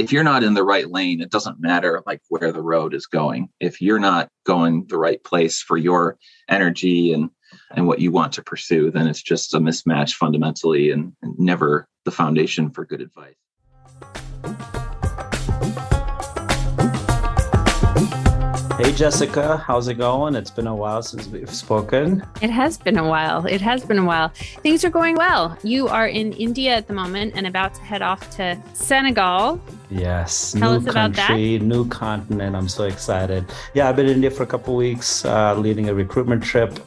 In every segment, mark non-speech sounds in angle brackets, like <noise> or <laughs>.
if you're not in the right lane, it doesn't matter like where the road is going. If you're not going the right place for your energy and and what you want to pursue, then it's just a mismatch fundamentally and, and never the foundation for good advice. Hey, Jessica, how's it going? It's been a while since we've spoken. It has been a while. It has been a while. Things are going well. You are in India at the moment and about to head off to Senegal. Yes, Tell new us about country, new continent. I'm so excited. Yeah, I've been in India for a couple weeks, uh, leading a recruitment trip,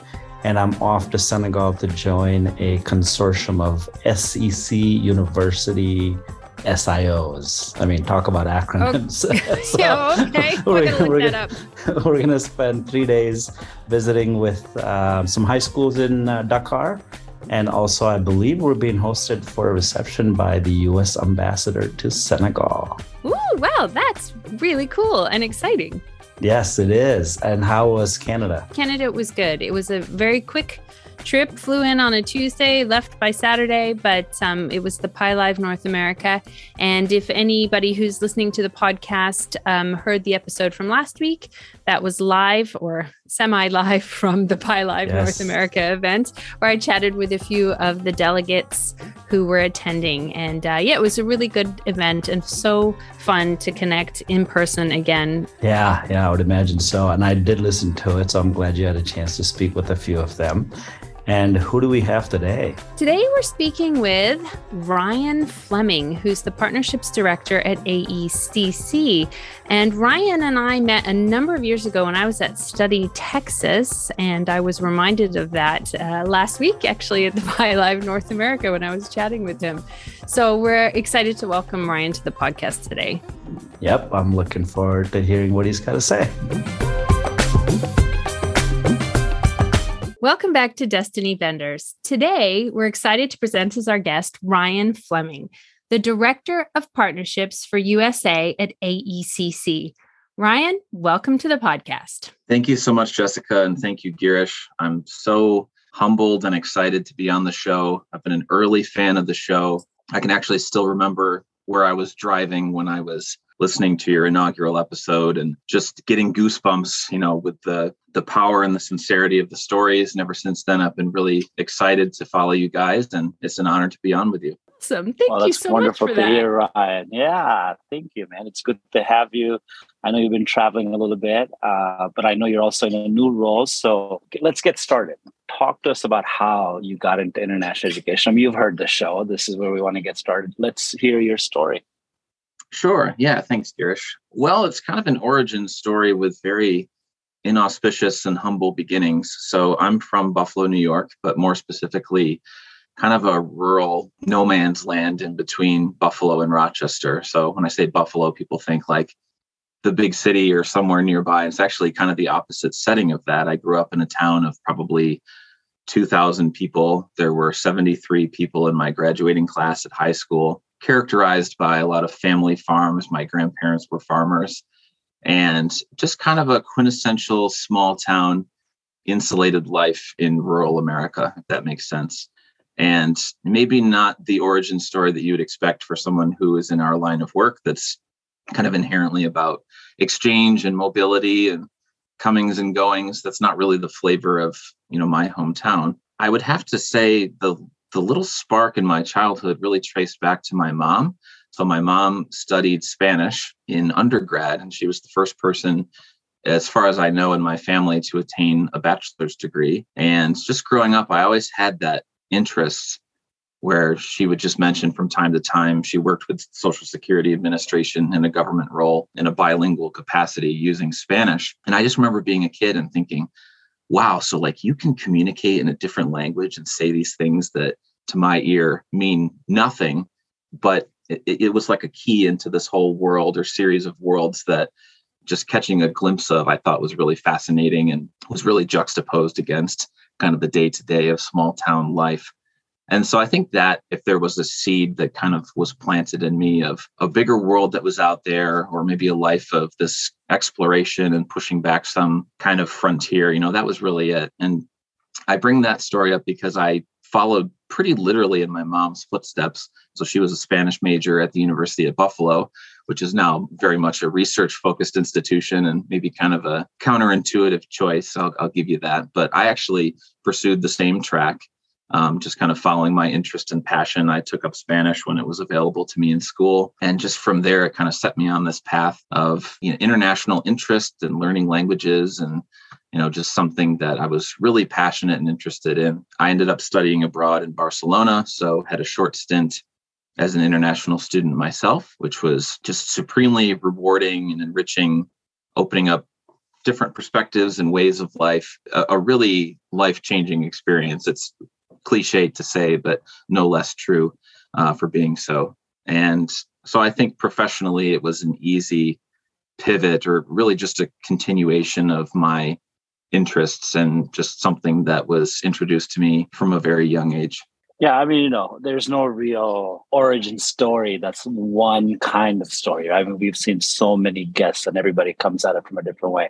and I'm off to Senegal to join a consortium of SEC University SIOs. I mean, talk about acronyms. Oh. <laughs> so yeah, okay. <laughs> We're, gonna we're gonna. <laughs> We're gonna spend three days visiting with uh, some high schools in uh, Dakar, and also I believe we're being hosted for a reception by the U.S. ambassador to Senegal. Ooh, wow, that's really cool and exciting. Yes, it is. And how was Canada? Canada was good. It was a very quick trip. Flew in on a Tuesday, left by Saturday, but um, it was the PIE Live North America. And if anybody who's listening to the podcast um, heard the episode from last week, that was live or semi live <laughs> from the PIE Live Yes. North America event, where I chatted with a few of the delegates who were attending. And uh, yeah, it was a really good event and so fun to connect in person again. Yeah, yeah, I would imagine so. And I did listen to it, so I'm glad you had a chance to speak with a few of them. And who do we have today? Today, we're speaking with Ryan Fleming, who's the Partnerships Director at AECC. And Ryan and I met a number of years ago when I was at Study Texas. And I was reminded of that uh, last week, actually, at the <laughs> PIE Live North America when I was chatting with him. So we're excited to welcome Ryan to the podcast today. Yep, I'm looking forward to hearing what he's got to say. Welcome back to Destiny Benders. Today, we're excited to present as our guest Ryan Fleming, the Director of Partnerships for USA at AECC. Ryan, welcome to the podcast. Thank you so much, Jessica, and thank you, Girish. I'm so humbled and excited to be on the show. I've been an early fan of the show. I can actually still remember where I was driving when I was listening to your inaugural episode and just getting goosebumps, you know, with the the power and the sincerity of the stories. And ever since then, I've been really excited to follow you guys, and it's an honor to be on with you. Awesome. Thank well, you so wonderful much for to that. hear, Ryan. Yeah, thank you, man. It's good to have you. I know you've been traveling a little bit, uh, but I know you're also in a new role. So let's get started. Talk to us about how you got into international education. I mean, you've heard the show. This is where we want to get started. Let's hear your story. Sure. Yeah. Thanks, Girish. Well, it's kind of an origin story with very inauspicious and humble beginnings. So I'm from Buffalo, New York, but more specifically, kind of a rural no man's land in between Buffalo and Rochester. So when I say Buffalo, people think like the big city or somewhere nearby. It's actually kind of the opposite setting of that. I grew up in a town of probably 2,000 people. There were 73 people in my graduating class at high school, characterized by a lot of family farms. My grandparents were farmers, and just kind of a quintessential small town, insulated life in rural America, if that makes sense. And maybe not the origin story that you would expect for someone who is in our line of work that's kind of inherently about exchange and mobility and comings and goings. That's not really the flavor of you know my hometown. I would have to say the the little spark in my childhood really traced back to my mom. So my mom studied spanish in undergrad and she was the first person as far as i know in my family to attain a bachelor's degree. And just growing up i always had that interest where she would just mention from time to time she worked with social security administration in a government role in a bilingual capacity using spanish. And i just remember being a kid and thinking wow so like you can communicate in a different language and say these things that to my ear mean nothing but it, it was like a key into this whole world or series of worlds that just catching a glimpse of i thought was really fascinating and was really juxtaposed against kind of the day to day of small town life and so I think that if there was a seed that kind of was planted in me of a bigger world that was out there, or maybe a life of this exploration and pushing back some kind of frontier, you know, that was really it. And I bring that story up because I followed pretty literally in my mom's footsteps. So she was a Spanish major at the University of Buffalo, which is now very much a research focused institution and maybe kind of a counterintuitive choice. I'll, I'll give you that. But I actually pursued the same track, um, just kind of following my interest and passion. I took up Spanish when it was available to me in school. And just from there, it kind of set me on this path of you know, international interest and learning languages and you know just something that i was really passionate and interested in i ended up studying abroad in barcelona so had a short stint as an international student myself, which was just supremely rewarding and enriching, opening up different perspectives and ways of life, a, a really life changing experience. It's cliche to say, but no less true uh, for being so. And so I think professionally, it was an easy pivot or really just a continuation of my interests and just something that was introduced to me from a very young age. Yeah, I mean, you know, there's no real origin story that's one kind of story. I mean, we've seen so many guests and everybody comes at it from a different way.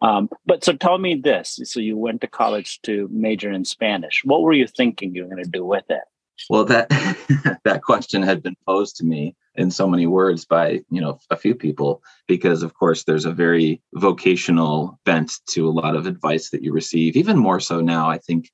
Um, but so tell me this. So you went to college to major in Spanish. What were you thinking you were going to do with it? Well, that <laughs> that question had been posed to me in so many words by you know a few people because of course there's a very vocational bent to a lot of advice that you receive even more so now i think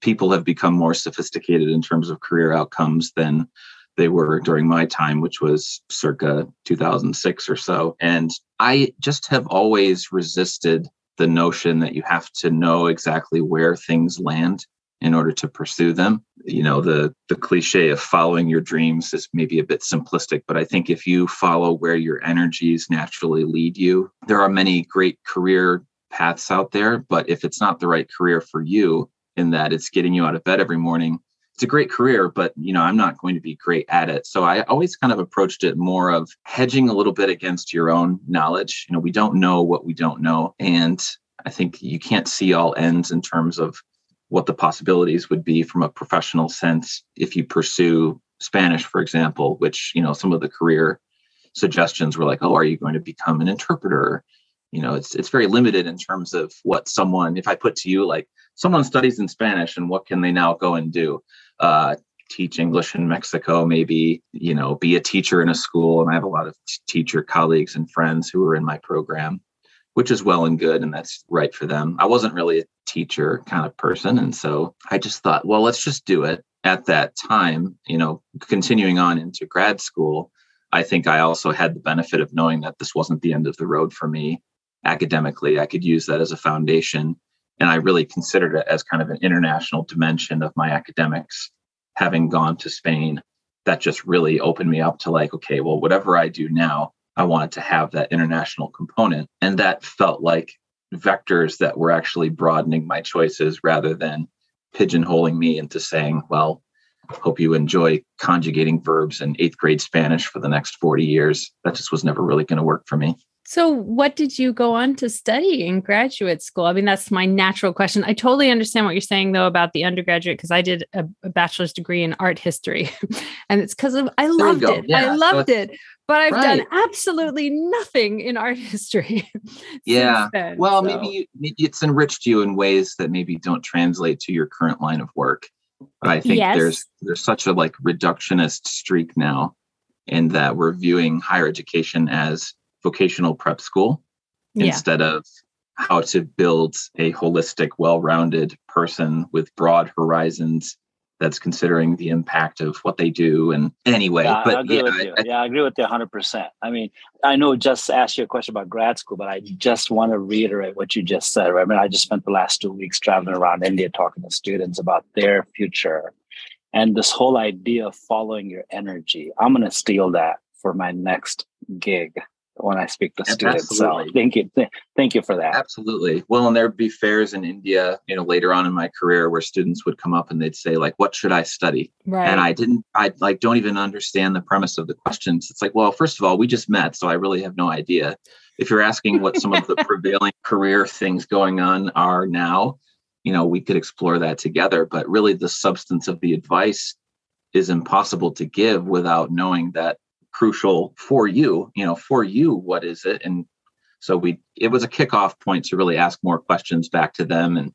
people have become more sophisticated in terms of career outcomes than they were during my time, which was circa 2006 or so. And I just have always resisted the notion that you have to know exactly where things land in order to pursue them. You know, the the cliche of following your dreams is maybe a bit simplistic, but I think if you follow where your energies naturally lead you, there are many great career paths out there, but if it's not the right career for you, in that it's getting you out of bed every morning. It's a great career but you know i'm not going to be great at it. So i always kind of approached it more of hedging a little bit against your own knowledge. You know we don't know what we don't know and i think you can't see all ends in terms of what the possibilities would be from a professional sense if you pursue spanish for example which you know some of the career suggestions were like oh are you going to become an interpreter you know it's it's very limited in terms of what someone if i put to you like someone studies in Spanish and what can they now go and do? Uh, teach English in Mexico, maybe, you know, be a teacher in a school. And I have a lot of t- teacher colleagues and friends who are in my program, which is well and good. And that's right for them. I wasn't really a teacher kind of person. And so I just thought, well, let's just do it at that time, you know, continuing on into grad school. I think I also had the benefit of knowing that this wasn't the end of the road for me academically. I could use that as a foundation and I really considered it as kind of an international dimension of my academics. Having gone to Spain, that just really opened me up to like, okay, well, whatever I do now, I wanted to have that international component. And that felt like vectors that were actually broadening my choices rather than pigeonholing me into saying, well, hope you enjoy conjugating verbs in eighth grade Spanish for the next 40 years. That just was never really going to work for me. So, what did you go on to study in graduate school? I mean, that's my natural question. I totally understand what you're saying, though, about the undergraduate, because I did a, a, bachelor's degree in art history. <laughs> and it's because I loved it. Yeah. I loved so it. But I've right. done absolutely nothing in art <laughs> history. <laughs> yeah. Then, well, so. maybe, maybe it's enriched you in ways that maybe don't translate to your current line of work. But I think yes. there's there's such a like reductionist streak now in that we're viewing higher education as vocational prep school yeah. instead of how to build a holistic, well rounded person with broad horizons that's considering the impact of what they do. And anyway, yeah, but I agree yeah, with you. I, yeah, I agree with you 100%. I mean, I know just asked you a question about grad school, but I just want to reiterate what you just said. Right? I mean, I just spent the last two weeks traveling around India talking to students about their future and this whole idea of following your energy. I'm going to steal that for my next gig when I speak to students. Absolutely. So thank you. thank you for that. Absolutely. Well, and there'd be fairs in India, you know, later on in my career where students would come up and they'd say, like, what should I study? Right. And I didn't, I like don't even understand the premise of the questions. It's like, well, first of all, we just met, so I really have no idea. If you're asking what some of the <laughs> prevailing career things going on are now, you know, we could explore that together. But really the substance of the advice is impossible to give without knowing that crucial for you you know for you what is it and so we it was a kickoff point to really ask more questions back to them and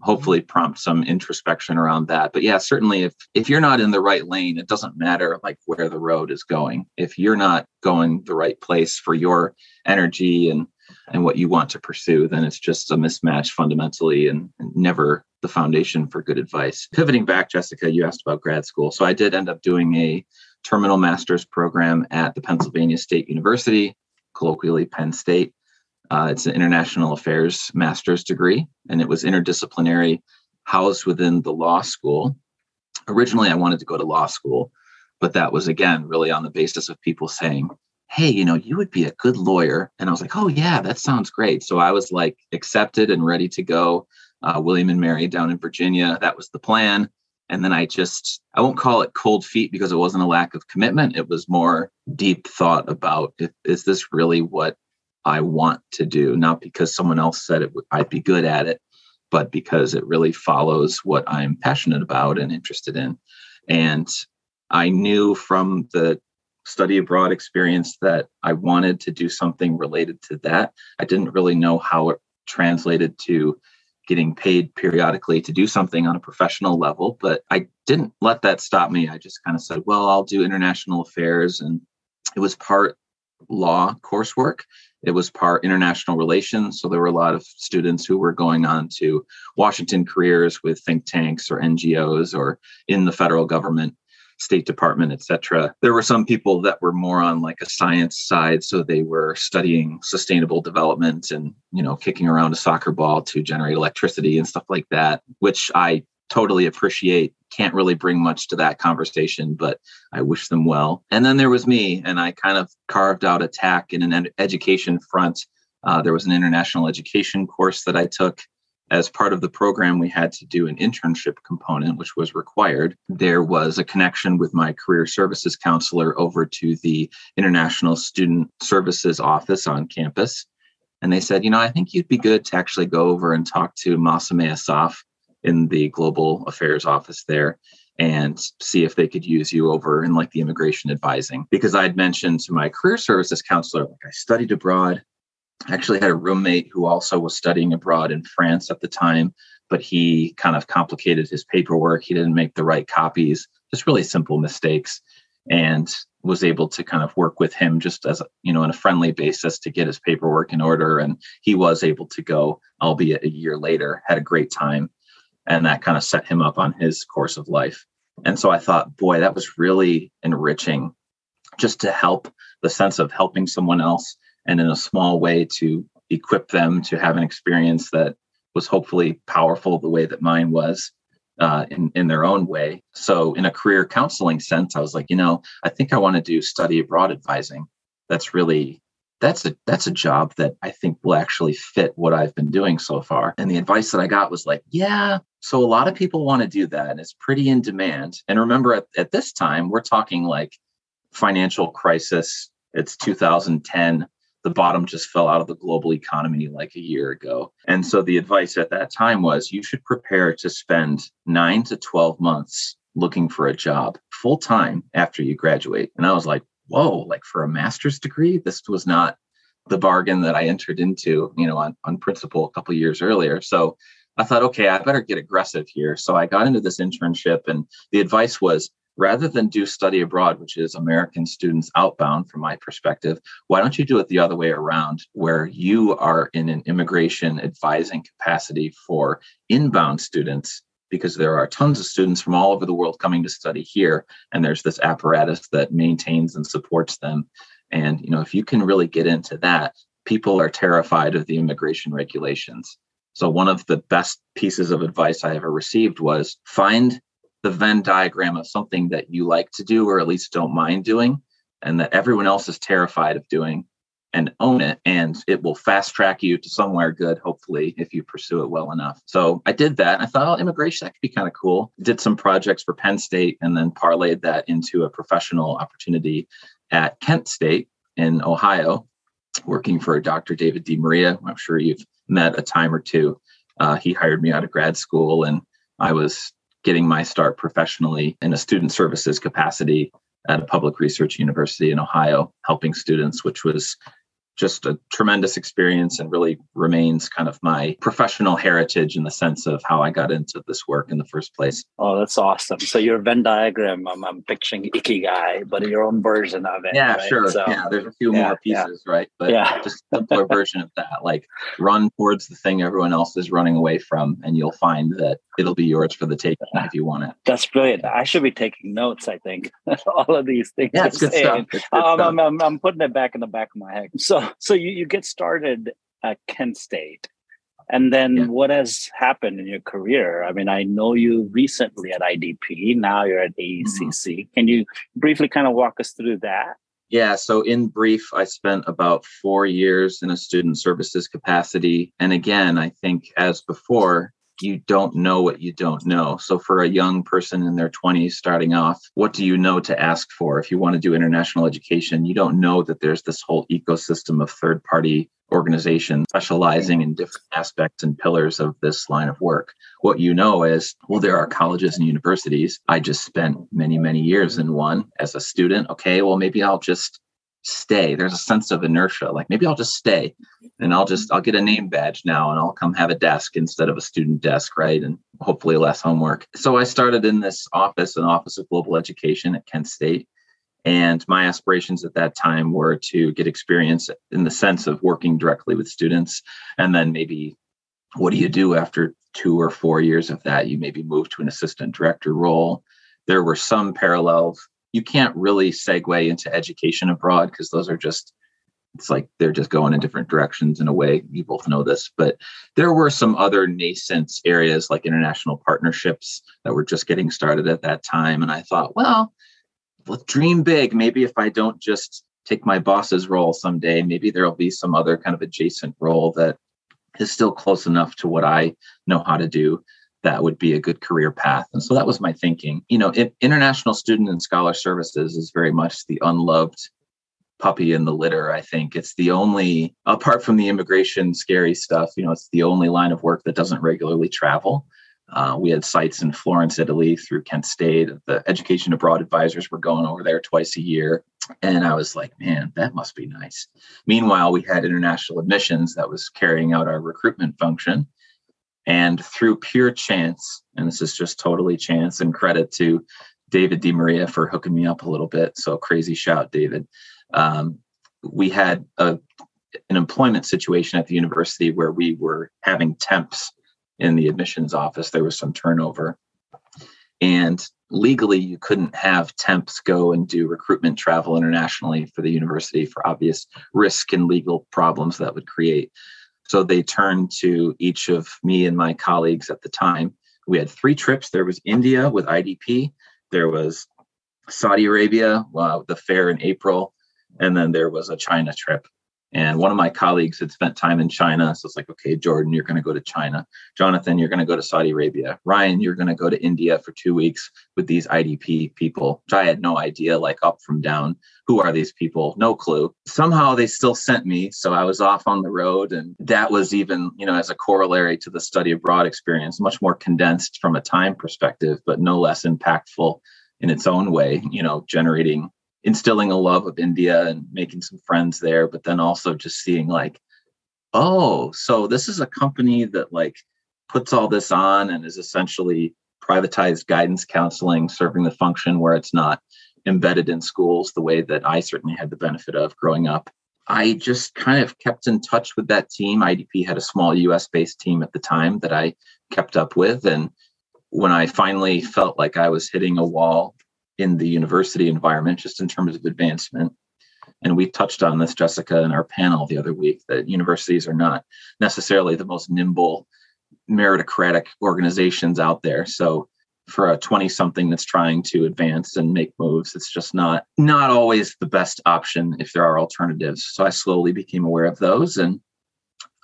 hopefully mm-hmm. prompt some introspection around that. But yeah, certainly if if you're not in the right lane, it doesn't matter like where the road is going. If you're not going the right place for your energy and and what you want to pursue, then it's just a mismatch fundamentally and, and never the foundation for good advice. Pivoting back, Jessica, you asked about grad school. So I did end up doing a terminal master's program at the Pennsylvania State University, colloquially Penn State. Uh, it's an international affairs master's degree, and it was interdisciplinary, housed within the law school. Originally, I wanted to go to law school, but that was again really on the basis of people saying, Hey, you know, you would be a good lawyer. And I was like, Oh, yeah, that sounds great. So I was like accepted and ready to go. Uh, William and Mary down in Virginia. That was the plan. And then I just, I won't call it cold feet because it wasn't a lack of commitment. It was more deep thought about if, is this really what I want to do? Not because someone else said it, I'd be good at it, but because it really follows what I'm passionate about and interested in. And I knew from the study abroad experience that I wanted to do something related to that. I didn't really know how it translated to getting paid periodically to do something on a professional level. But I didn't let that stop me. I just kind of said, well, I'll do international affairs. And it was part law coursework. It was part international relations. So there were a lot of students who were going on to Washington careers with think tanks or NGOs or in the federal government. State Department, et cetera. There were some people that were more on like a science side, so they were studying sustainable development and you know kicking around a soccer ball to generate electricity and stuff like that, which I totally appreciate. Can't really bring much to that conversation, but I wish them well. And then there was me, and I kind of carved out a tack in an education front. Uh, there was an international education course that I took as part of the program, we had to do an internship component, which was required. There was a connection with my career services counselor over to the International Student Services Office on campus. And they said, you know, I think you'd be good to actually go over and talk to Masame Asaf in the global affairs office there and see if they could use you over in like the immigration advising. Because I'd mentioned to my career services counselor, like I studied abroad. Actually had a roommate who also was studying abroad in France at the time, but he kind of complicated his paperwork. He didn't make the right copies, just really simple mistakes, and was able to kind of work with him just as you know, on a friendly basis to get his paperwork in order. And he was able to go, albeit a year later, had a great time. And that kind of set him up on his course of life. And so I thought, boy, that was really enriching just to help the sense of helping someone else and in a small way to equip them to have an experience that was hopefully powerful the way that mine was uh, in, in their own way. So, in a career counseling sense, I was like, you know, I think I want to do study abroad advising. That's really that's a that's a job that I think will actually fit what I've been doing so far. And the advice that I got was like, yeah, so a lot of people want to do that, and it's pretty in demand. And remember, at, at this time, we're talking like financial crisis. It's 2010 the bottom just fell out of the global economy like a year ago. And so the advice at that time was you should prepare to spend nine to 12 months looking for a job full time after you graduate. And I was like, whoa, like for a master's degree, this was not the bargain that I entered into, you know, on, on principle a couple years earlier. So I thought, okay, I better get aggressive here. So I got into this internship, and the advice was rather than do study abroad, which is American students outbound from my perspective, why don't you do it the other way around, where you are in an immigration advising capacity for inbound students? Because there are tons of students from all over the world coming to study here, and there's this apparatus that maintains and supports them. And you know, if you can really get into that, people are terrified of the immigration regulations. So one of the best pieces of advice I ever received was find the Venn diagram of something that you like to do or at least don't mind doing and that everyone else is terrified of doing and own it and it will fast track you to somewhere good hopefully if you pursue it well enough. So i did that. I thought oh immigration that could be kind of cool. Did some projects for penn state and then parlayed that into a professional opportunity at kent state in ohio working for dr david D. Di Maria i'm sure you've met a time or two. Uh, he hired me out of grad school and i was getting my start professionally in a student services capacity at a public research university in Ohio, helping students, which was just a tremendous experience and really remains kind of my professional heritage in the sense of how I got into this work in the first place. Oh, that's awesome. So your Venn diagram, I'm, I'm picturing Ikigai, but your own version of it. Yeah, right? sure. So, yeah, there's a few yeah, more pieces, right? But Yeah. just a simpler <laughs> version of that. Like run towards the thing everyone else is running away from, and you'll find that it'll be yours for the taking if you want it. That's brilliant. I should be taking notes, I think. <laughs> All of these things. Yeah, it's good stuff. It's good Um, stuff. I'm, I'm, I'm putting it back in the back of my head. So, so you, you get started at Kent State, and then Yeah. what has happened in your career? I mean, I know you recently at IDP. Now you're at AECC. Mm-hmm. Can you briefly kind of walk us through that? Yeah, so in brief, I spent about four years in a student services capacity. And again, I think as before, you don't know what you don't know. So for a young person in their 20s starting off, what do you know to ask for? If you want to do international education, you don't know that there's this whole ecosystem of third party organizations specializing in different aspects and pillars of this line of work. What you know is, well, there are colleges and universities. I just spent many, many years in one as a student. Okay, well, maybe I'll just stay. There's a sense of inertia. Like maybe I'll just stay and I'll just I'll get a name badge now and I'll come have a desk instead of a student desk, right? And hopefully less homework. So I started in this office, an office of global education at Kent State. And my aspirations at that time were to get experience in the sense of working directly with students. And then maybe what do you do after two or four years of that? You maybe move to an assistant director role. There were some parallels. You can't really segue into education abroad because those are just, it's like they're just going in different directions in a way. You both know this, but there were some other nascent areas like international partnerships that were just getting started at that time. And I thought, well, let's dream big. Maybe if I don't just take my boss's role someday, maybe there'll be some other kind of adjacent role that is still close enough to what I know how to do. That would be a good career path. And so that was my thinking. You know, international student and scholar services is very much the unloved puppy in the litter. I think it's the only, apart from the immigration scary stuff, you know, it's the only line of work that doesn't regularly travel. Uh, we had sites in Florence, Italy through Kent State. The education abroad advisors were going over there twice a year. And I was like, man, that must be nice. Meanwhile, we had international admissions that was carrying out our recruitment function. And through pure chance, and this is just totally chance and credit to David DiMaria for hooking me up a little bit. So crazy shout, David. Um, we had a, an employment situation at the university where we were having temps in the admissions office. There was some turnover. And legally, you couldn't have temps go and do recruitment travel internationally for the university for obvious risk and legal problems that would create. So they turned to each of me and my colleagues at the time. We had three trips. There was India with IDP, there was Saudi Arabia, uh, the fair in April, and then there was a China trip. And one of my colleagues had spent time in China. So it's like, okay, Jordan, you're going to go to China. Jonathan, you're going to go to Saudi Arabia. Ryan, you're going to go to India for two weeks with these IDP people, which I had no idea, like up from down. Who are these people? No clue. Somehow they still sent me. So I was off on the road. And that was even, you know, as a corollary to the study abroad experience, much more condensed from a time perspective, but no less impactful in its own way, you know, generating instilling a love of India and making some friends there, but then also just seeing like, oh, so this is a company that like puts all this on and is essentially privatized guidance counseling, serving the function where it's not embedded in schools the way that I certainly had the benefit of growing up. I just kind of kept in touch with that team. IDP had a small US based team at the time that I kept up with. And when I finally felt like I was hitting a wall in the university environment, just in terms of advancement. And we touched on this, Jessica, in our panel the other week that universities are not necessarily the most nimble, meritocratic organizations out there. So for a 20 something that's trying to advance and make moves it's just not not always the best option if there are alternatives so i slowly became aware of those and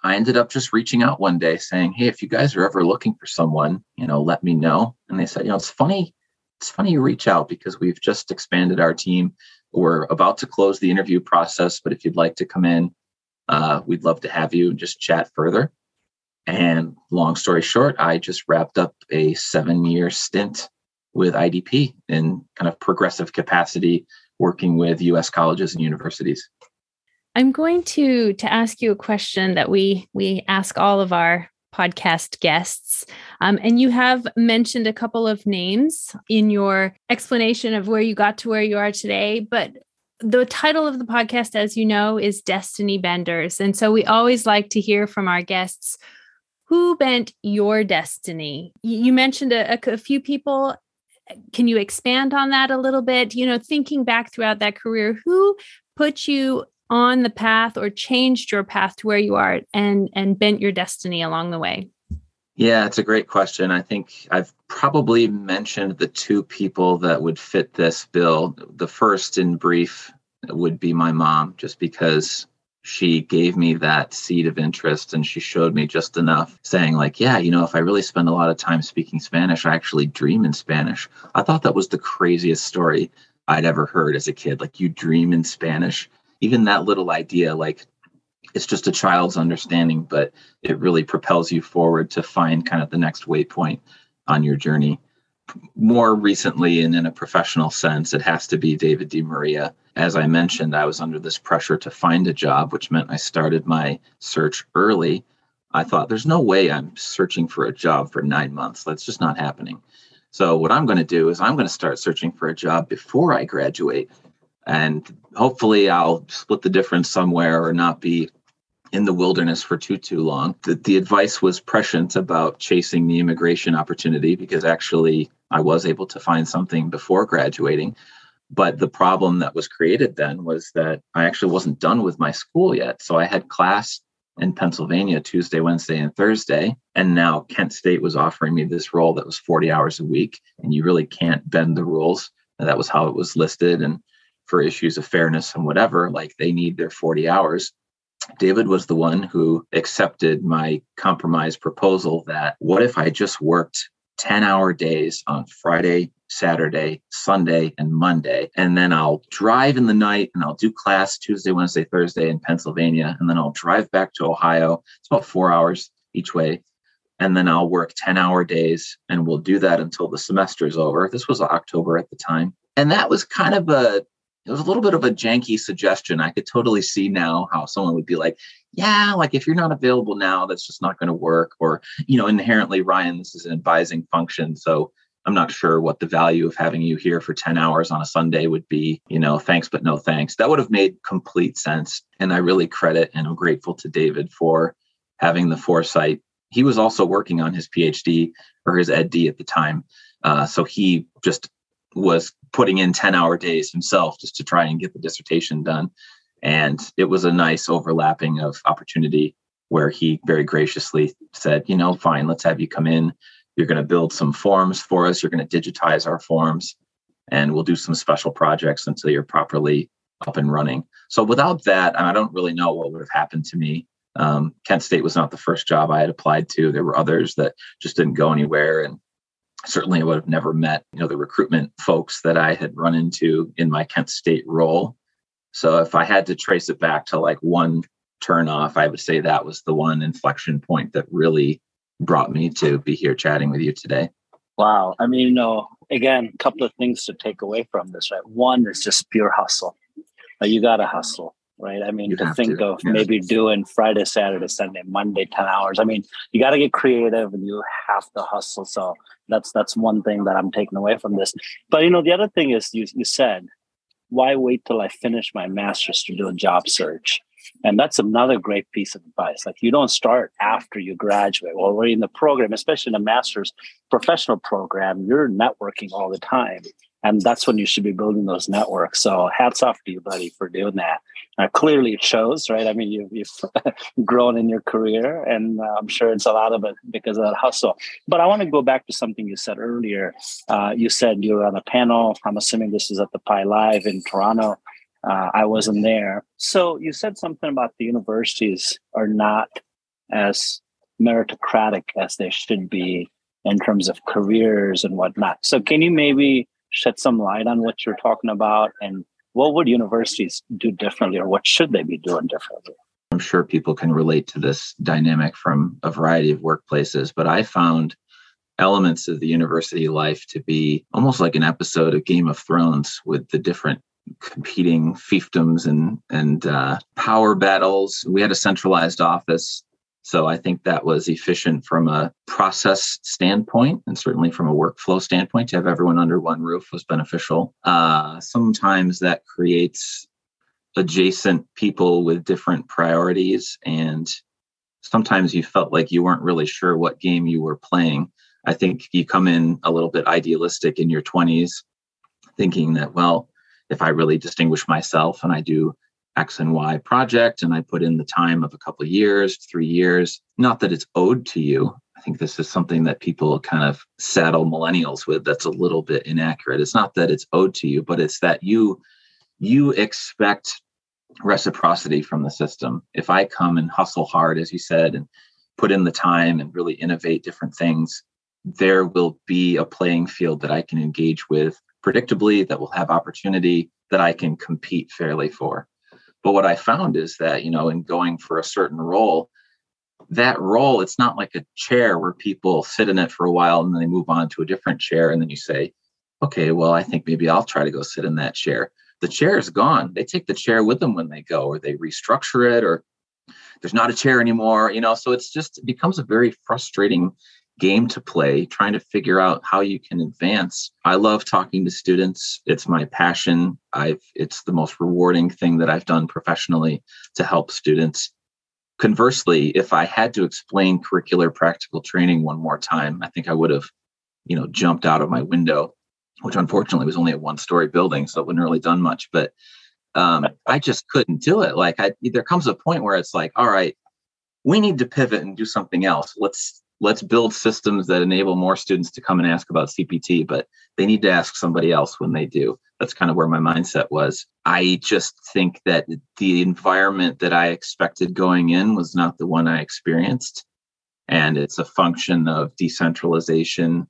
i ended up just reaching out one day saying hey if you guys are ever looking for someone you know let me know and they said you know it's funny it's funny you reach out because we've just expanded our team. We're about to close the interview process, but if you'd like to come in, uh, we'd love to have you and just chat further. And long story short, I just wrapped up a seven year stint with IDP in kind of progressive capacity, working with US colleges and universities. I'm going to to ask you a question that we we ask all of our podcast guests. Um, and you have mentioned a couple of names in your explanation of where you got to where you are today. But the title of the podcast, as you know, is Destiny Benders. And so we always like to hear from our guests who bent your destiny. You mentioned a, a few people. Can you expand on that a little bit? You know, thinking back throughout that career, who put you on the path or changed your path to where you are and and bent your destiny along the way? Yeah, it's a great question. I think I've probably mentioned the two people that would fit this bill. The first, in brief, would be my mom, just because she gave me that seed of interest and she showed me just enough, saying, like, yeah, you know, if I really spend a lot of time speaking Spanish, I actually dream in Spanish. I thought that was the craziest story I'd ever heard as a kid. Like, you dream in Spanish even that little idea like it's just a child's understanding but it really propels you forward to find kind of the next waypoint on your journey. More recently and in a professional sense it has to be david Di Maria. As i mentioned i was under this pressure to find a job which meant i started my search early. I thought there's no way i'm searching for a job for nine months. That's just not happening. So what i'm going to do is i'm going to start searching for a job before i graduate and hopefully I'll split the difference somewhere or not be in the wilderness for too too long. The, the advice was prescient about chasing the immigration opportunity because actually I was able to find something before graduating. But the problem that was created then was that I actually wasn't done with my school yet. So I had class in Pennsylvania Tuesday, Wednesday, and Thursday. And now Kent State was offering me this role that was 40 hours a week. And you really can't bend the rules. And that was how it was listed. And for issues of fairness and whatever, like they need their 40 hours. David was the one who accepted my compromise proposal that what if I just worked 10 hour days on Friday, Saturday, Sunday, and Monday. And then I'll drive in the night and I'll do class Tuesday, Wednesday, Thursday in Pennsylvania. And then I'll drive back to Ohio. It's about four hours each way. And then I'll work 10 hour days and we'll do that until the semester is over. This was October at the time. And that was kind of a it was a little bit of a janky suggestion. I could totally see now how someone would be like, yeah, like if you're not available now, that's just not going to work. Or, you know, inherently, Ryan, this is an advising function. So I'm not sure what the value of having you here for 10 hours on a Sunday would be. You know, thanks, but no thanks. That would have made complete sense. And I really credit and I'm grateful to David for having the foresight. He was also working on his PhD or his EdD at the time. Uh, so he just was putting in 10 hour days himself just to try and get the dissertation done. And it was a nice overlapping of opportunity where he very graciously said, you know, fine, let's have you come in. You're going to build some forms for us. You're going to digitize our forms and we'll do some special projects until you're properly up and running. So without that, I don't really know what would have happened to me. Um, Kent State was not the first job I had applied to. There were others that just didn't go anywhere. And certainly I would have never met, you know, the recruitment folks that I had run into in my Kent State role. So if I had to trace it back to like one turn off, I would say that was the one inflection point that really brought me to be here chatting with you today. Wow. I mean, you know, again, a couple of things to take away from this, right? One is just pure hustle. You got to hustle right? I mean, you to think to. of yes. maybe doing Friday, Saturday, Sunday, Monday, 10 hours. I mean, you got to get creative and you have to hustle. So that's that's one thing that I'm taking away from this. But you know, the other thing is you you said, why wait till I finish my master's to do a job search? And that's another great piece of advice. Like you don't start after you graduate or we're in the program, especially in a master's professional program, you're networking all the time and that's when you should be building those networks so hats off to you buddy for doing that uh, clearly it shows right? I mean you, have <laughs> grown in your career and uh, i'm sure it's a lot of it because of that hustle. But i want to go back to something you said earlier. Uh, you said you were on a panel. I'm assuming this is at the PIE Live in toronto. Uh, i wasn't there. So you said something about the universities are not as meritocratic as they should be in terms of careers and whatnot. So can you maybe shed some light on what you're talking about and what would universities do differently or what should they be doing differently? I'm sure people can relate to this dynamic from a variety of workplaces, but I found elements of the university life to be almost like an episode of Game of Thrones with the different competing fiefdoms and and uh, power battles. We had a centralized office, so I think that was efficient from a process standpoint, and certainly from a workflow standpoint. To have everyone under one roof was beneficial. Uh, sometimes that creates adjacent people with different priorities, and sometimes you felt like you weren't really sure what game you were playing. I think you come in a little bit idealistic in your 20s, thinking that, well, if I really distinguish myself and I do X and Y project and I put in the time of a couple of years, three years, not that it's owed to you. I think this is something that people kind of saddle millennials with that's a little bit inaccurate. It's not that it's owed to you, but it's that you you expect reciprocity from the system. If I come and hustle hard, as you said, and put in the time and really innovate different things, there will be a playing field that I can engage with predictably, that will have opportunity that I can compete fairly for. But what I found is that, you know, in going for a certain role, that role, it's not like a chair where people sit in it for a while and then they move on to a different chair. And then you say, okay, well, I think maybe I'll try to go sit in that chair. The chair is gone. They take the chair with them when they go, or they restructure it, or there's not a chair anymore, you know. So it's just it becomes a very frustrating game to play, trying to figure out how you can advance. I love talking to students. It's my passion. I've it's the most rewarding thing that I've done professionally to help students. Conversely, if I had to explain curricular practical training one more time, I think I would have, you know, jumped out of my window, which unfortunately was only a one-story building, so it wouldn't really done much. But um, <laughs> I just couldn't do it. Like I, there comes a point where it's like, all right, we need to pivot and do something else. Let's let's build systems that enable more students to come and ask about CPT, but they need to ask somebody else when they do. That's kind of where my mindset was. I just think that the environment that I expected going in was not the one I experienced. And it's a function of decentralization.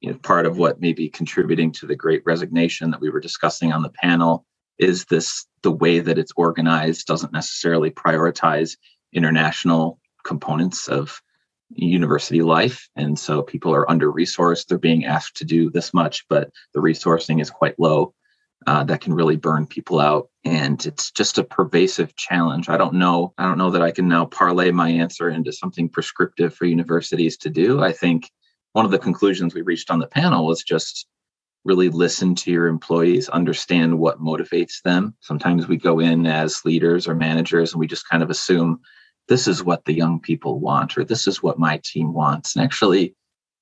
You know, part of what may be contributing to the great resignation that we were discussing on the panel is this the way that it's organized doesn't necessarily prioritize international components of university life. And so people are under resourced. They're being asked to do this much, but the resourcing is quite low. Uh, that can really burn people out and it's just a pervasive challenge i don't know i don't know that i can now parlay my answer into something prescriptive for universities to do i think one of the conclusions we reached on the panel was just really listen to your employees understand what motivates them sometimes we go in as leaders or managers and we just kind of assume this is what the young people want or this is what my team wants. And actually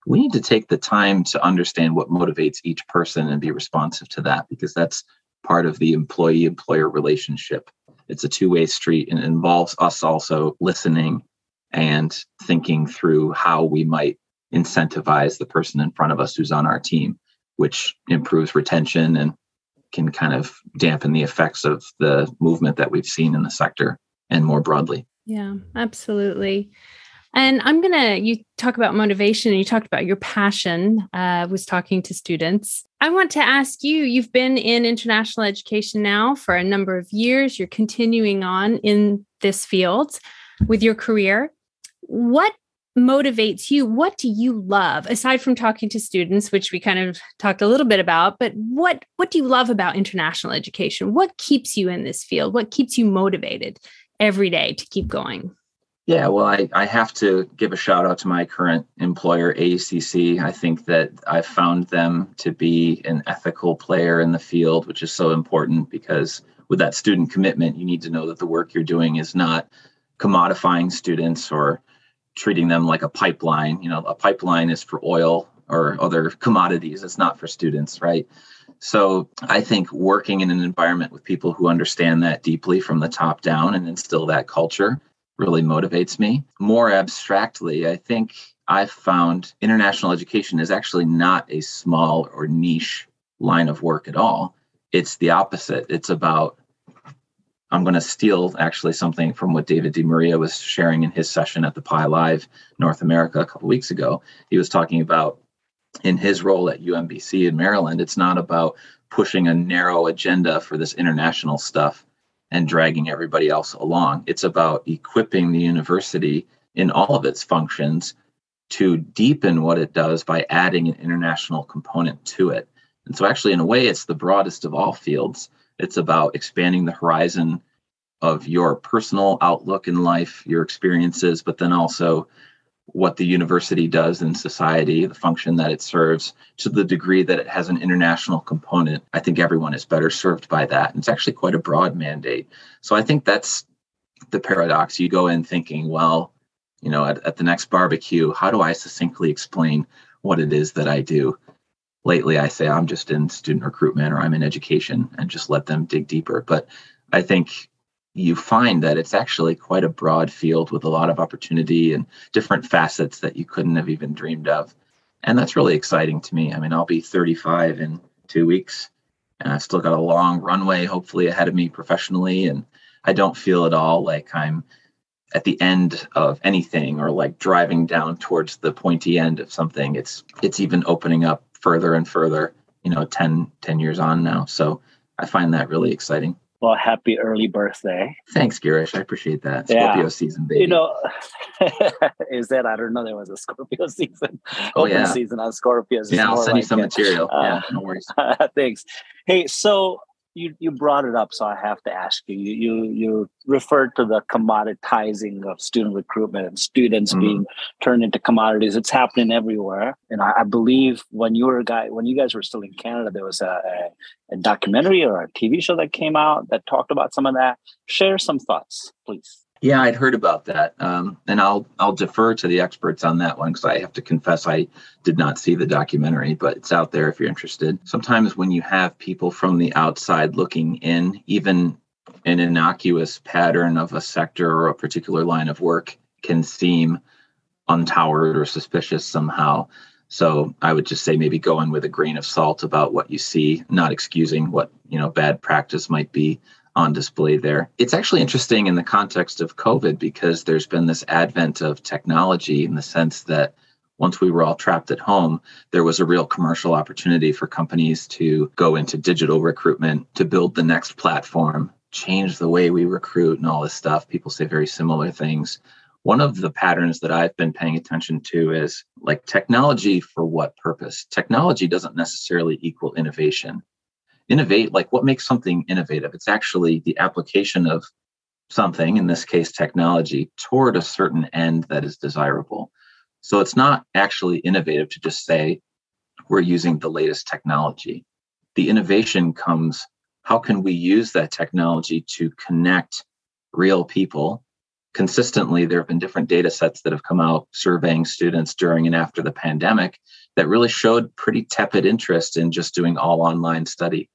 we need to take the time to understand what motivates each person and be responsive to that because that's part of the employee employer relationship. It's a two-way street and it involves us also listening and thinking through how we might incentivize the person in front of us who's on our team which improves retention and can kind of dampen the effects of the movement that we've seen in the sector and more broadly yeah, absolutely. And I'm going to, you talk about motivation and you talked about your passion, uh, was talking to students. I want to ask you you've been in international education now for a number of years. You're continuing on in this field with your career. What motivates you? What do you love aside from talking to students, which we kind of talked a little bit about, but what, what do you love about international education? What keeps you in this field? What keeps you motivated? Every day to keep going? Yeah, well, I, I have to give a shout out to my current employer, AECC. I think that I've found them to be an ethical player in the field, which is so important because with that student commitment, you need to know that the work you're doing is not commodifying students or treating them like a pipeline. You know, a pipeline is for oil or other commodities, it's not for students, right? So I think working in an environment with people who understand that deeply from the top down and instill that culture really motivates me. More abstractly, I think I've found international education is actually not a small or niche line of work at all. It's the opposite. It's about, I'm going to steal actually something from what David Di Maria was sharing in his session at the PIE Live North America a couple weeks ago. He was talking about in his role at UMBC in Maryland, it's not about pushing a narrow agenda for this international stuff and dragging everybody else along. It's about equipping the university in all of its functions to deepen what it does by adding an international component to it. And so, actually, in a way, it's the broadest of all fields. It's about expanding the horizon of your personal outlook in life, your experiences, but then also what the university does in society, the function that it serves, to the degree that it has an international component. I think everyone is better served by that. And it's actually quite a broad mandate. So I think that's the paradox. You go in thinking, well, you know, at, at the next barbecue, how do I succinctly explain what it is that I do? Lately, I say I'm just in student recruitment or I'm in education and just let them dig deeper. But I think you find that it's actually quite a broad field with a lot of opportunity and different facets that you couldn't have even dreamed of. And that's really exciting to me. I mean, I'll be 35 in two weeks, and I've still got a long runway, hopefully, ahead of me professionally. And I don't feel at all like I'm at the end of anything or like driving down towards the pointy end of something. It's it's even opening up further and further, you know, 10, 10 years on now. So I find that really exciting. Well, happy early birthday. Thanks, Girish. I appreciate that. Scorpio yeah. season, baby. You know, <laughs> is that I don't know there was a Scorpio <laughs> season. Oh, Open yeah. season on Scorpios. Yeah, I'll send like you some it. material. Uh, yeah, no worries. <laughs> thanks. Hey, so you you brought it up, so I have to ask you. You you, you referred to the commoditizing of student recruitment and students mm-hmm. being turned into commodities. It's happening everywhere, and I, I, believe when you were a guy, when you guys were still in Canada, there was a, a, a documentary or a TV show that came out that talked about some of that. Share some thoughts, please. Yeah, I'd heard about that, um, and I'll I'll defer to the experts on that one because I have to confess I did not see the documentary, but it's out there if you're interested. Sometimes when you have people from the outside looking in, even an innocuous pattern of a sector or a particular line of work can seem untoward or suspicious somehow. So I would just say maybe go in with a grain of salt about what you see, not excusing what you know bad practice might be on display there. It's actually interesting in the context of COVID because there's been this advent of technology in the sense that once we were all trapped at home, there was a real commercial opportunity for companies to go into digital recruitment, to build the next platform, change the way we recruit, and all this stuff. People say very similar things. One of the patterns that I've been paying attention to is like technology for what purpose? Technology doesn't necessarily equal innovation innovate like what makes something innovative? It's actually the application of something in this case technology toward a certain end that is desirable. So it's not actually innovative to just say we're using the latest technology. The innovation comes how can we use that technology to connect real people? Consistently there have been different data sets that have come out surveying students during and after the pandemic that really showed pretty tepid interest in just doing all online study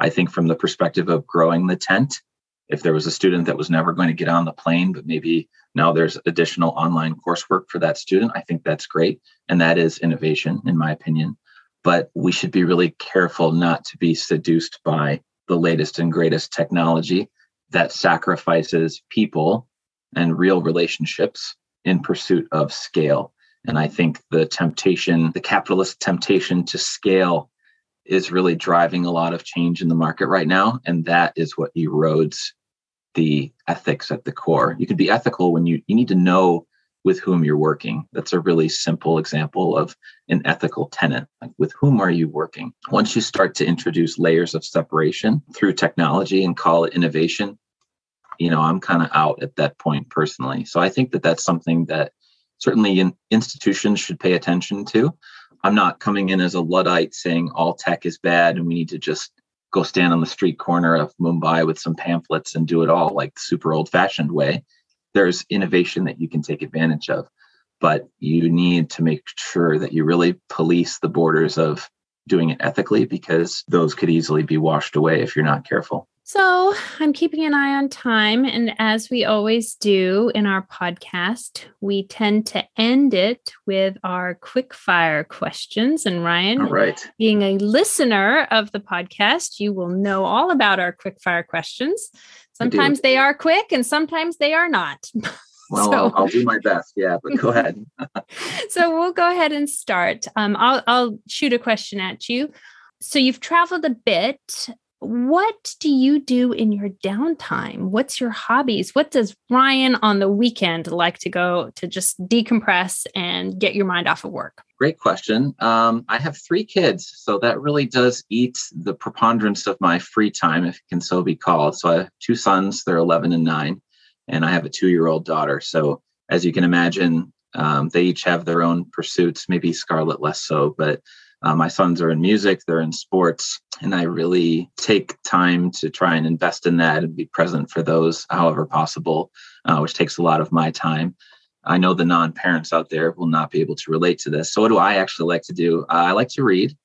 I think from the perspective of growing the tent, if there was a student that was never going to get on the plane, but maybe now there's additional online coursework for that student, I think that's great. And that is innovation, in my opinion. But we should be really careful not to be seduced by the latest and greatest technology that sacrifices people and real relationships in pursuit of scale. And I think the temptation, the capitalist temptation to scale is really driving a lot of change in the market right now. And that is what erodes the ethics at the core. You can be ethical when you, you need to know with whom you're working. That's a really simple example of an ethical tenant. Like, with whom are you working? Once you start to introduce layers of separation through technology and call it innovation, you know, I'm kind of out at that point personally. So I think that that's something that certainly in institutions should pay attention to. I'm not coming in as a Luddite saying all tech is bad and we need to just go stand on the street corner of Mumbai with some pamphlets and do it all like the super old fashioned way. There's innovation that you can take advantage of, but you need to make sure that you really police the borders of doing it ethically because those could easily be washed away if you're not careful. So I'm keeping an eye on time. And as we always do in our podcast, we tend to end it with our quick fire questions. And Ryan, all right. being a listener of the podcast, you will know all about our quick fire questions. Sometimes they are quick and sometimes they are not. <laughs> Well, so, I'll, I'll, do my best. Yeah, but go ahead. <laughs> so we'll go ahead and start. Um, I'll, I'll shoot a question at you. So you've traveled a bit what do you do in your downtime? What's your hobbies? What does Ryan on the weekend like to go to just decompress and get your mind off of work? great question. Um, I have three kids, so that really does eat the preponderance of my free time, if it can so be called. So I have two sons, they're 11 and 9, and I have a two year old daughter. So as you can imagine, um, they each have their own pursuits, maybe Scarlett less so, but uh, my sons are in music, they're in sports, and I really take time to try and invest in that and be present for those however possible, uh, which takes a lot of my time. I know the non parents out there will not be able to relate to this. So, what do I actually like to do? Uh, I like to read.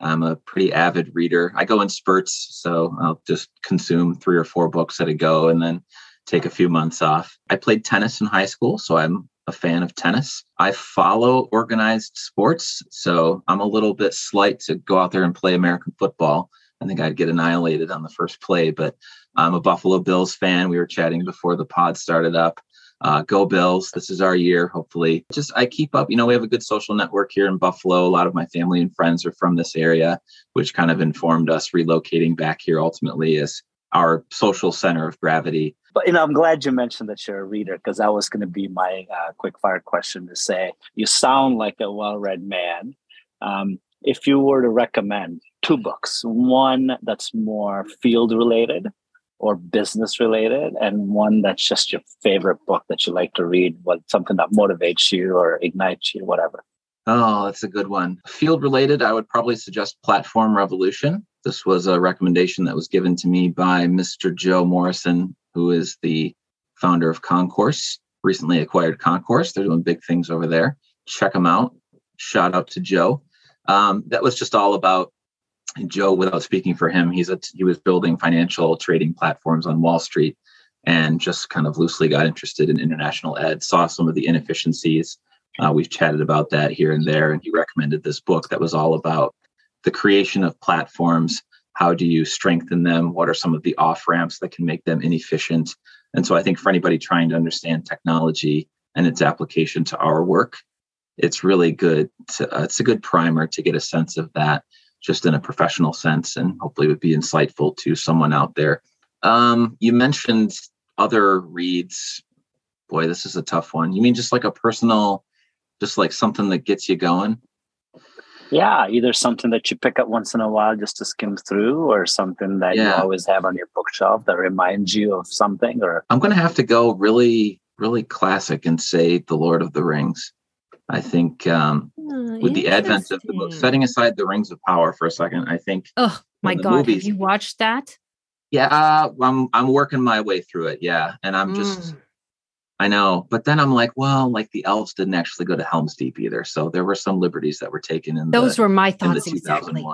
I'm a pretty avid reader. I go in spurts, so I'll just consume three or four books at a go and then take a few months off. I played tennis in high school, so I'm a fan of tennis. I follow organized sports, so I'm a little bit slight to go out there and play American football. I think I'd get annihilated on the first play, but I'm a Buffalo Bills fan. We were chatting before the pod started up. Uh, go Bills. This is our year, hopefully. Just I keep up. You know, we have a good social network here in Buffalo. A lot of my family and friends are from this area, which kind of informed us relocating back here ultimately as our social center of gravity. But you know, I'm glad you mentioned that you're a reader because that was going to be my uh, quick fire question to say you sound like a well-read man. Um, if you were to recommend two books, one that's more field related or business related and one that's just your favorite book that you like to read what something that motivates you or ignites you whatever oh that's a good one field related i would probably suggest platform revolution this was a recommendation that was given to me by mr joe morrison who is the founder of concourse recently acquired concourse they're doing big things over there check them out shout out to joe um, that was just all about Joe, without speaking for him, he's a he was building financial trading platforms on Wall Street, and just kind of loosely got interested in international ed. Saw some of the inefficiencies. Uh, we've chatted about that here and there, and he recommended this book that was all about the creation of platforms. How do you strengthen them? What are some of the off ramps that can make them inefficient? And so, I think for anybody trying to understand technology and its application to our work, it's really good. To, uh, it's a good primer to get a sense of that just in a professional sense and hopefully would be insightful to someone out there. Um, you mentioned other reads. Boy, this is a tough one. You mean just like a personal, just like something that gets you going? Yeah, either something that you pick up once in a while just to skim through, or something that yeah. you always have on your bookshelf that reminds you of something. Or I'm going to have to go really, really classic and say The Lord of the Rings. I think um, oh, with the advent of the book, setting aside the Rings of Power for a second, I think. Oh my God! Movies, have you watched that? Yeah, uh, I'm I'm working my way through it. Yeah, and I'm just. I know, but then I'm like, well, like the elves didn't actually go to Helm's Deep either, so there were some liberties that were taken in. Those the, were my thoughts in exactly.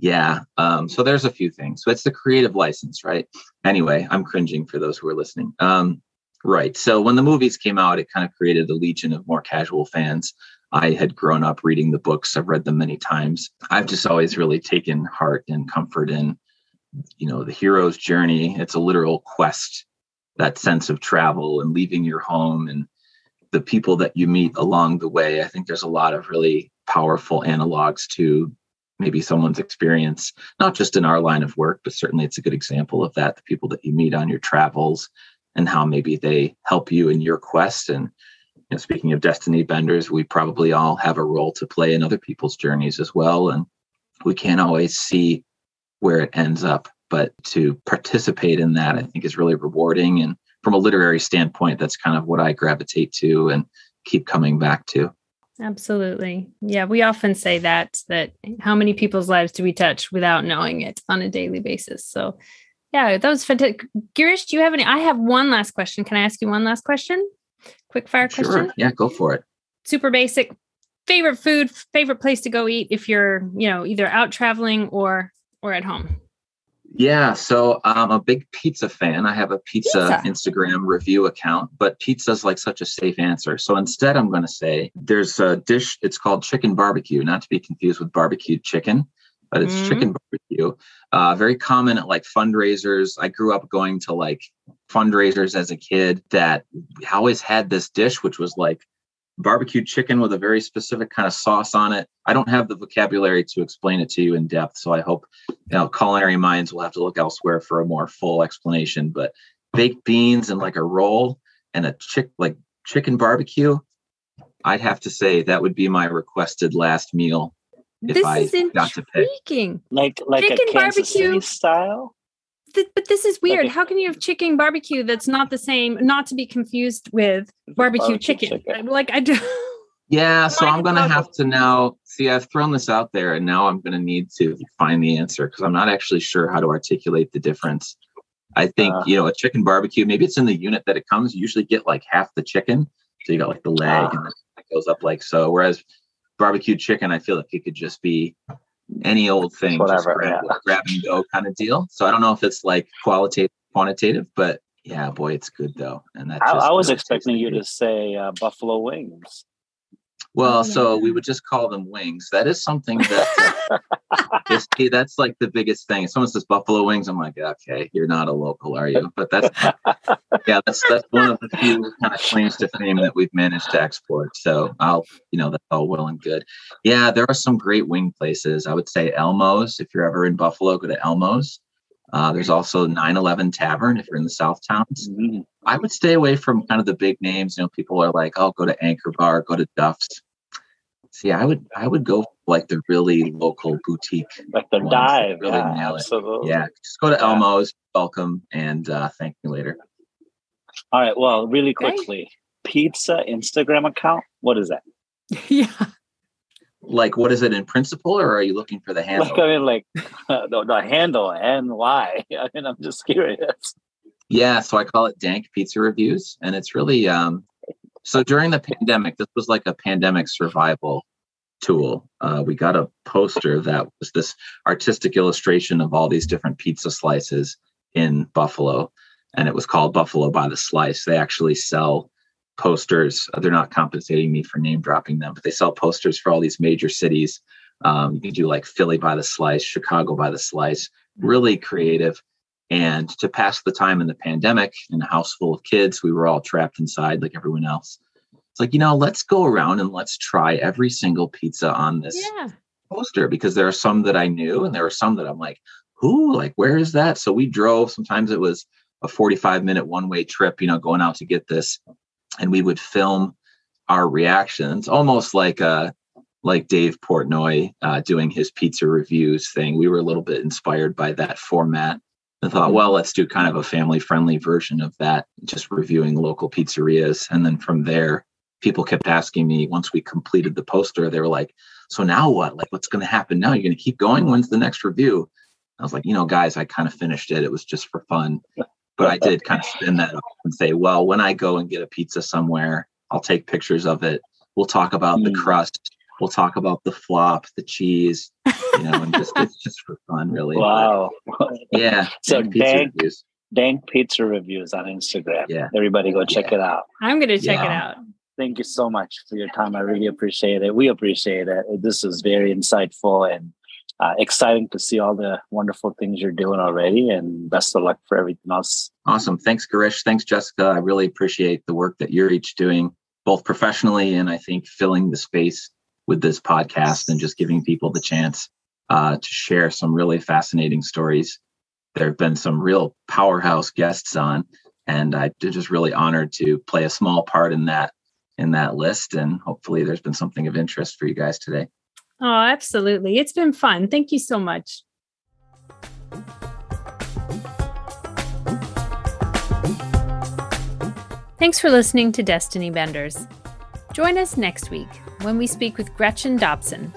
Yeah, um, so there's a few things. So it's the creative license, right? Anyway, I'm cringing for those who are listening. Um, Right. So when the movies came out, it kind of created a legion of more casual fans. I had grown up reading the books. I've read them many times. I've just always really taken heart and comfort in, you know, the hero's journey. It's a literal quest, that sense of travel and leaving your home and the people that you meet along the way. I think there's a lot of really powerful analogs to maybe someone's experience, not just in our line of work, but certainly it's a good example of that. The people that you meet on your travels and how maybe they help you in your quest. And you know, speaking of destiny benders, we probably all have a role to play in other people's journeys as well. And we can't always see where it ends up, but to participate in that, I think is really rewarding. And from a literary standpoint, that's kind of what I gravitate to and keep coming back to. Absolutely. Yeah, we often say that that how many people's lives do we touch without knowing it on a daily basis. So yeah, that was fantastic. Girish, do you have any? I have one last question. Can I ask you one last question? Quick fire sure. question. Yeah, go for it. Super basic. Favorite food, favorite place to go eat if you're, you know, either out traveling or or at home. Yeah, so I'm a big pizza fan. I have a pizza, pizza, Instagram review account, but pizza is like such a safe answer. So instead, I'm going to say there's a dish. It's called chicken barbecue, not to be confused with barbecued chicken but it's mm-hmm. chicken barbecue. Uh, very common at like fundraisers. I grew up going to like fundraisers as a kid that always had this dish, which was like barbecued chicken with a very specific kind of sauce on it. I don't have the vocabulary to explain it to you in depth, so I hope you know culinary minds will have to look elsewhere for a more full explanation. But baked beans and like a roll and a chick like chicken barbecue. I'd have to say that would be my requested last meal if this I is got to pick. intriguing. Like like Chicken a Kansas City barbecue. style. Th- but this is weird. Okay. How can you have chicken barbecue that's not the same, not to be confused with barbecue, chicken? Like I do. <laughs> Yeah, so I'm gonna have to now see. I've thrown this out there, and now I'm gonna need to find the answer because I'm not actually sure how to articulate the difference. I think Uh. you know a chicken barbecue. Maybe it's in the unit that it comes. You usually get like half the chicken, so you got like the leg, Ah. and it goes up like so. Whereas barbecue chicken, I feel like it could just be any old thing, just Whatever, grab, yeah. grab and go kind of deal. So I don't know if it's like qualitative, quantitative, but yeah, boy, it's good though. And that I, just I was expecting you to say uh, buffalo wings. Well, Oh, so we would just call them wings. That is something that uh, <laughs> is- see, that's like the biggest thing. If someone says buffalo wings, I'm like, okay, you're not a local, are you? But that's <laughs> yeah, that's that's one of the few kind of claims to fame that we've managed to export. So I'll, you know, that's all well and good. Yeah, there are some great wing places. I would say Elmo's. If you're ever in Buffalo, go to Elmo's. Uh, there's also 911 Tavern if you're in the South Towns. Mhm. I would stay away from kind of the big names. You know, people are like, "Oh, go to Anchor Bar, go to Duff's." See, I would, I would go like the really local boutique. Like the ones dive. really yeah, nail it. absolutely. Yeah, just go to Yeah. Elmo's, welcome, and uh, thank me later. All right. Well, really Great. quickly, pizza Instagram account. What is that? <laughs> yeah. Like, what is it in principle, or are you looking for the handle? Like I mean, like <laughs> the, the handle and why? <laughs> I mean, I'm just curious. Yeah, so I call it Dank Pizza Reviews, and it's really um. So during the pandemic, this was like a pandemic survival tool. Uh, we got a poster that was this artistic illustration of all these different pizza slices in Buffalo, and it was called Buffalo by the Slice. They actually sell posters. They're not compensating me for name dropping them, but they sell posters for all these major cities. Um, you can do like Philly by the Slice, Chicago by the Slice. Really creative. And to pass the time in the pandemic in a house full of kids, we were all trapped inside like everyone else. It's like, you know, let's go around and let's try every single pizza on this Yeah. poster because there are some that I knew and there are some that I'm like, who, like, where is that? So we drove. Sometimes it was a 45 minute one way trip, you know, going out to get this. And we would film our reactions almost like uh like Dave Portnoy uh, doing his pizza reviews thing. We were a little bit inspired by that format. I thought, well, let's do kind of a family friendly version of that, just reviewing local pizzerias. And then from there, people kept asking me once we completed the poster, they were like, so now what? Like, what's going to happen now? You're going to keep going? When's the next review? I was like, you know, guys, I kind of finished it. It was just for fun. But I did kind of spin that up and say, well, when I go and get a pizza somewhere, I'll take pictures of it. We'll talk about the Mm. crust. We'll talk about the flop, the cheese, you know, and just it's just for fun, really. But, Wow. yeah. <laughs> So and pizza dank- reviews. Dank pizza reviews on Instagram. Yeah. Everybody go check Yeah. it out. I'm going to check it out. Thank you so much for your time. I really appreciate it. We appreciate it. This is very insightful and uh, exciting to see all the wonderful things you're doing already. And best of luck for everything else. Awesome. Thanks, Girish. Thanks, Jessica. I really appreciate the work that you're each doing, both professionally and I think filling the space with this podcast and just giving people the chance uh, to share some really fascinating stories. There have been some real powerhouse guests on, and I'm just really honored to play a small part in that in that list. And hopefully, there's been something of interest for you guys today. Oh, absolutely. It's been fun. Thank you so much. Thanks for listening to Destiny Benders. Join us next week when we speak with Gretchen Dobson.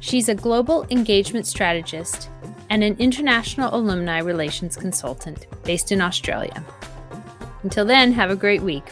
She's a global engagement strategist and an international alumni relations consultant based in Australia. Until then, have a great week.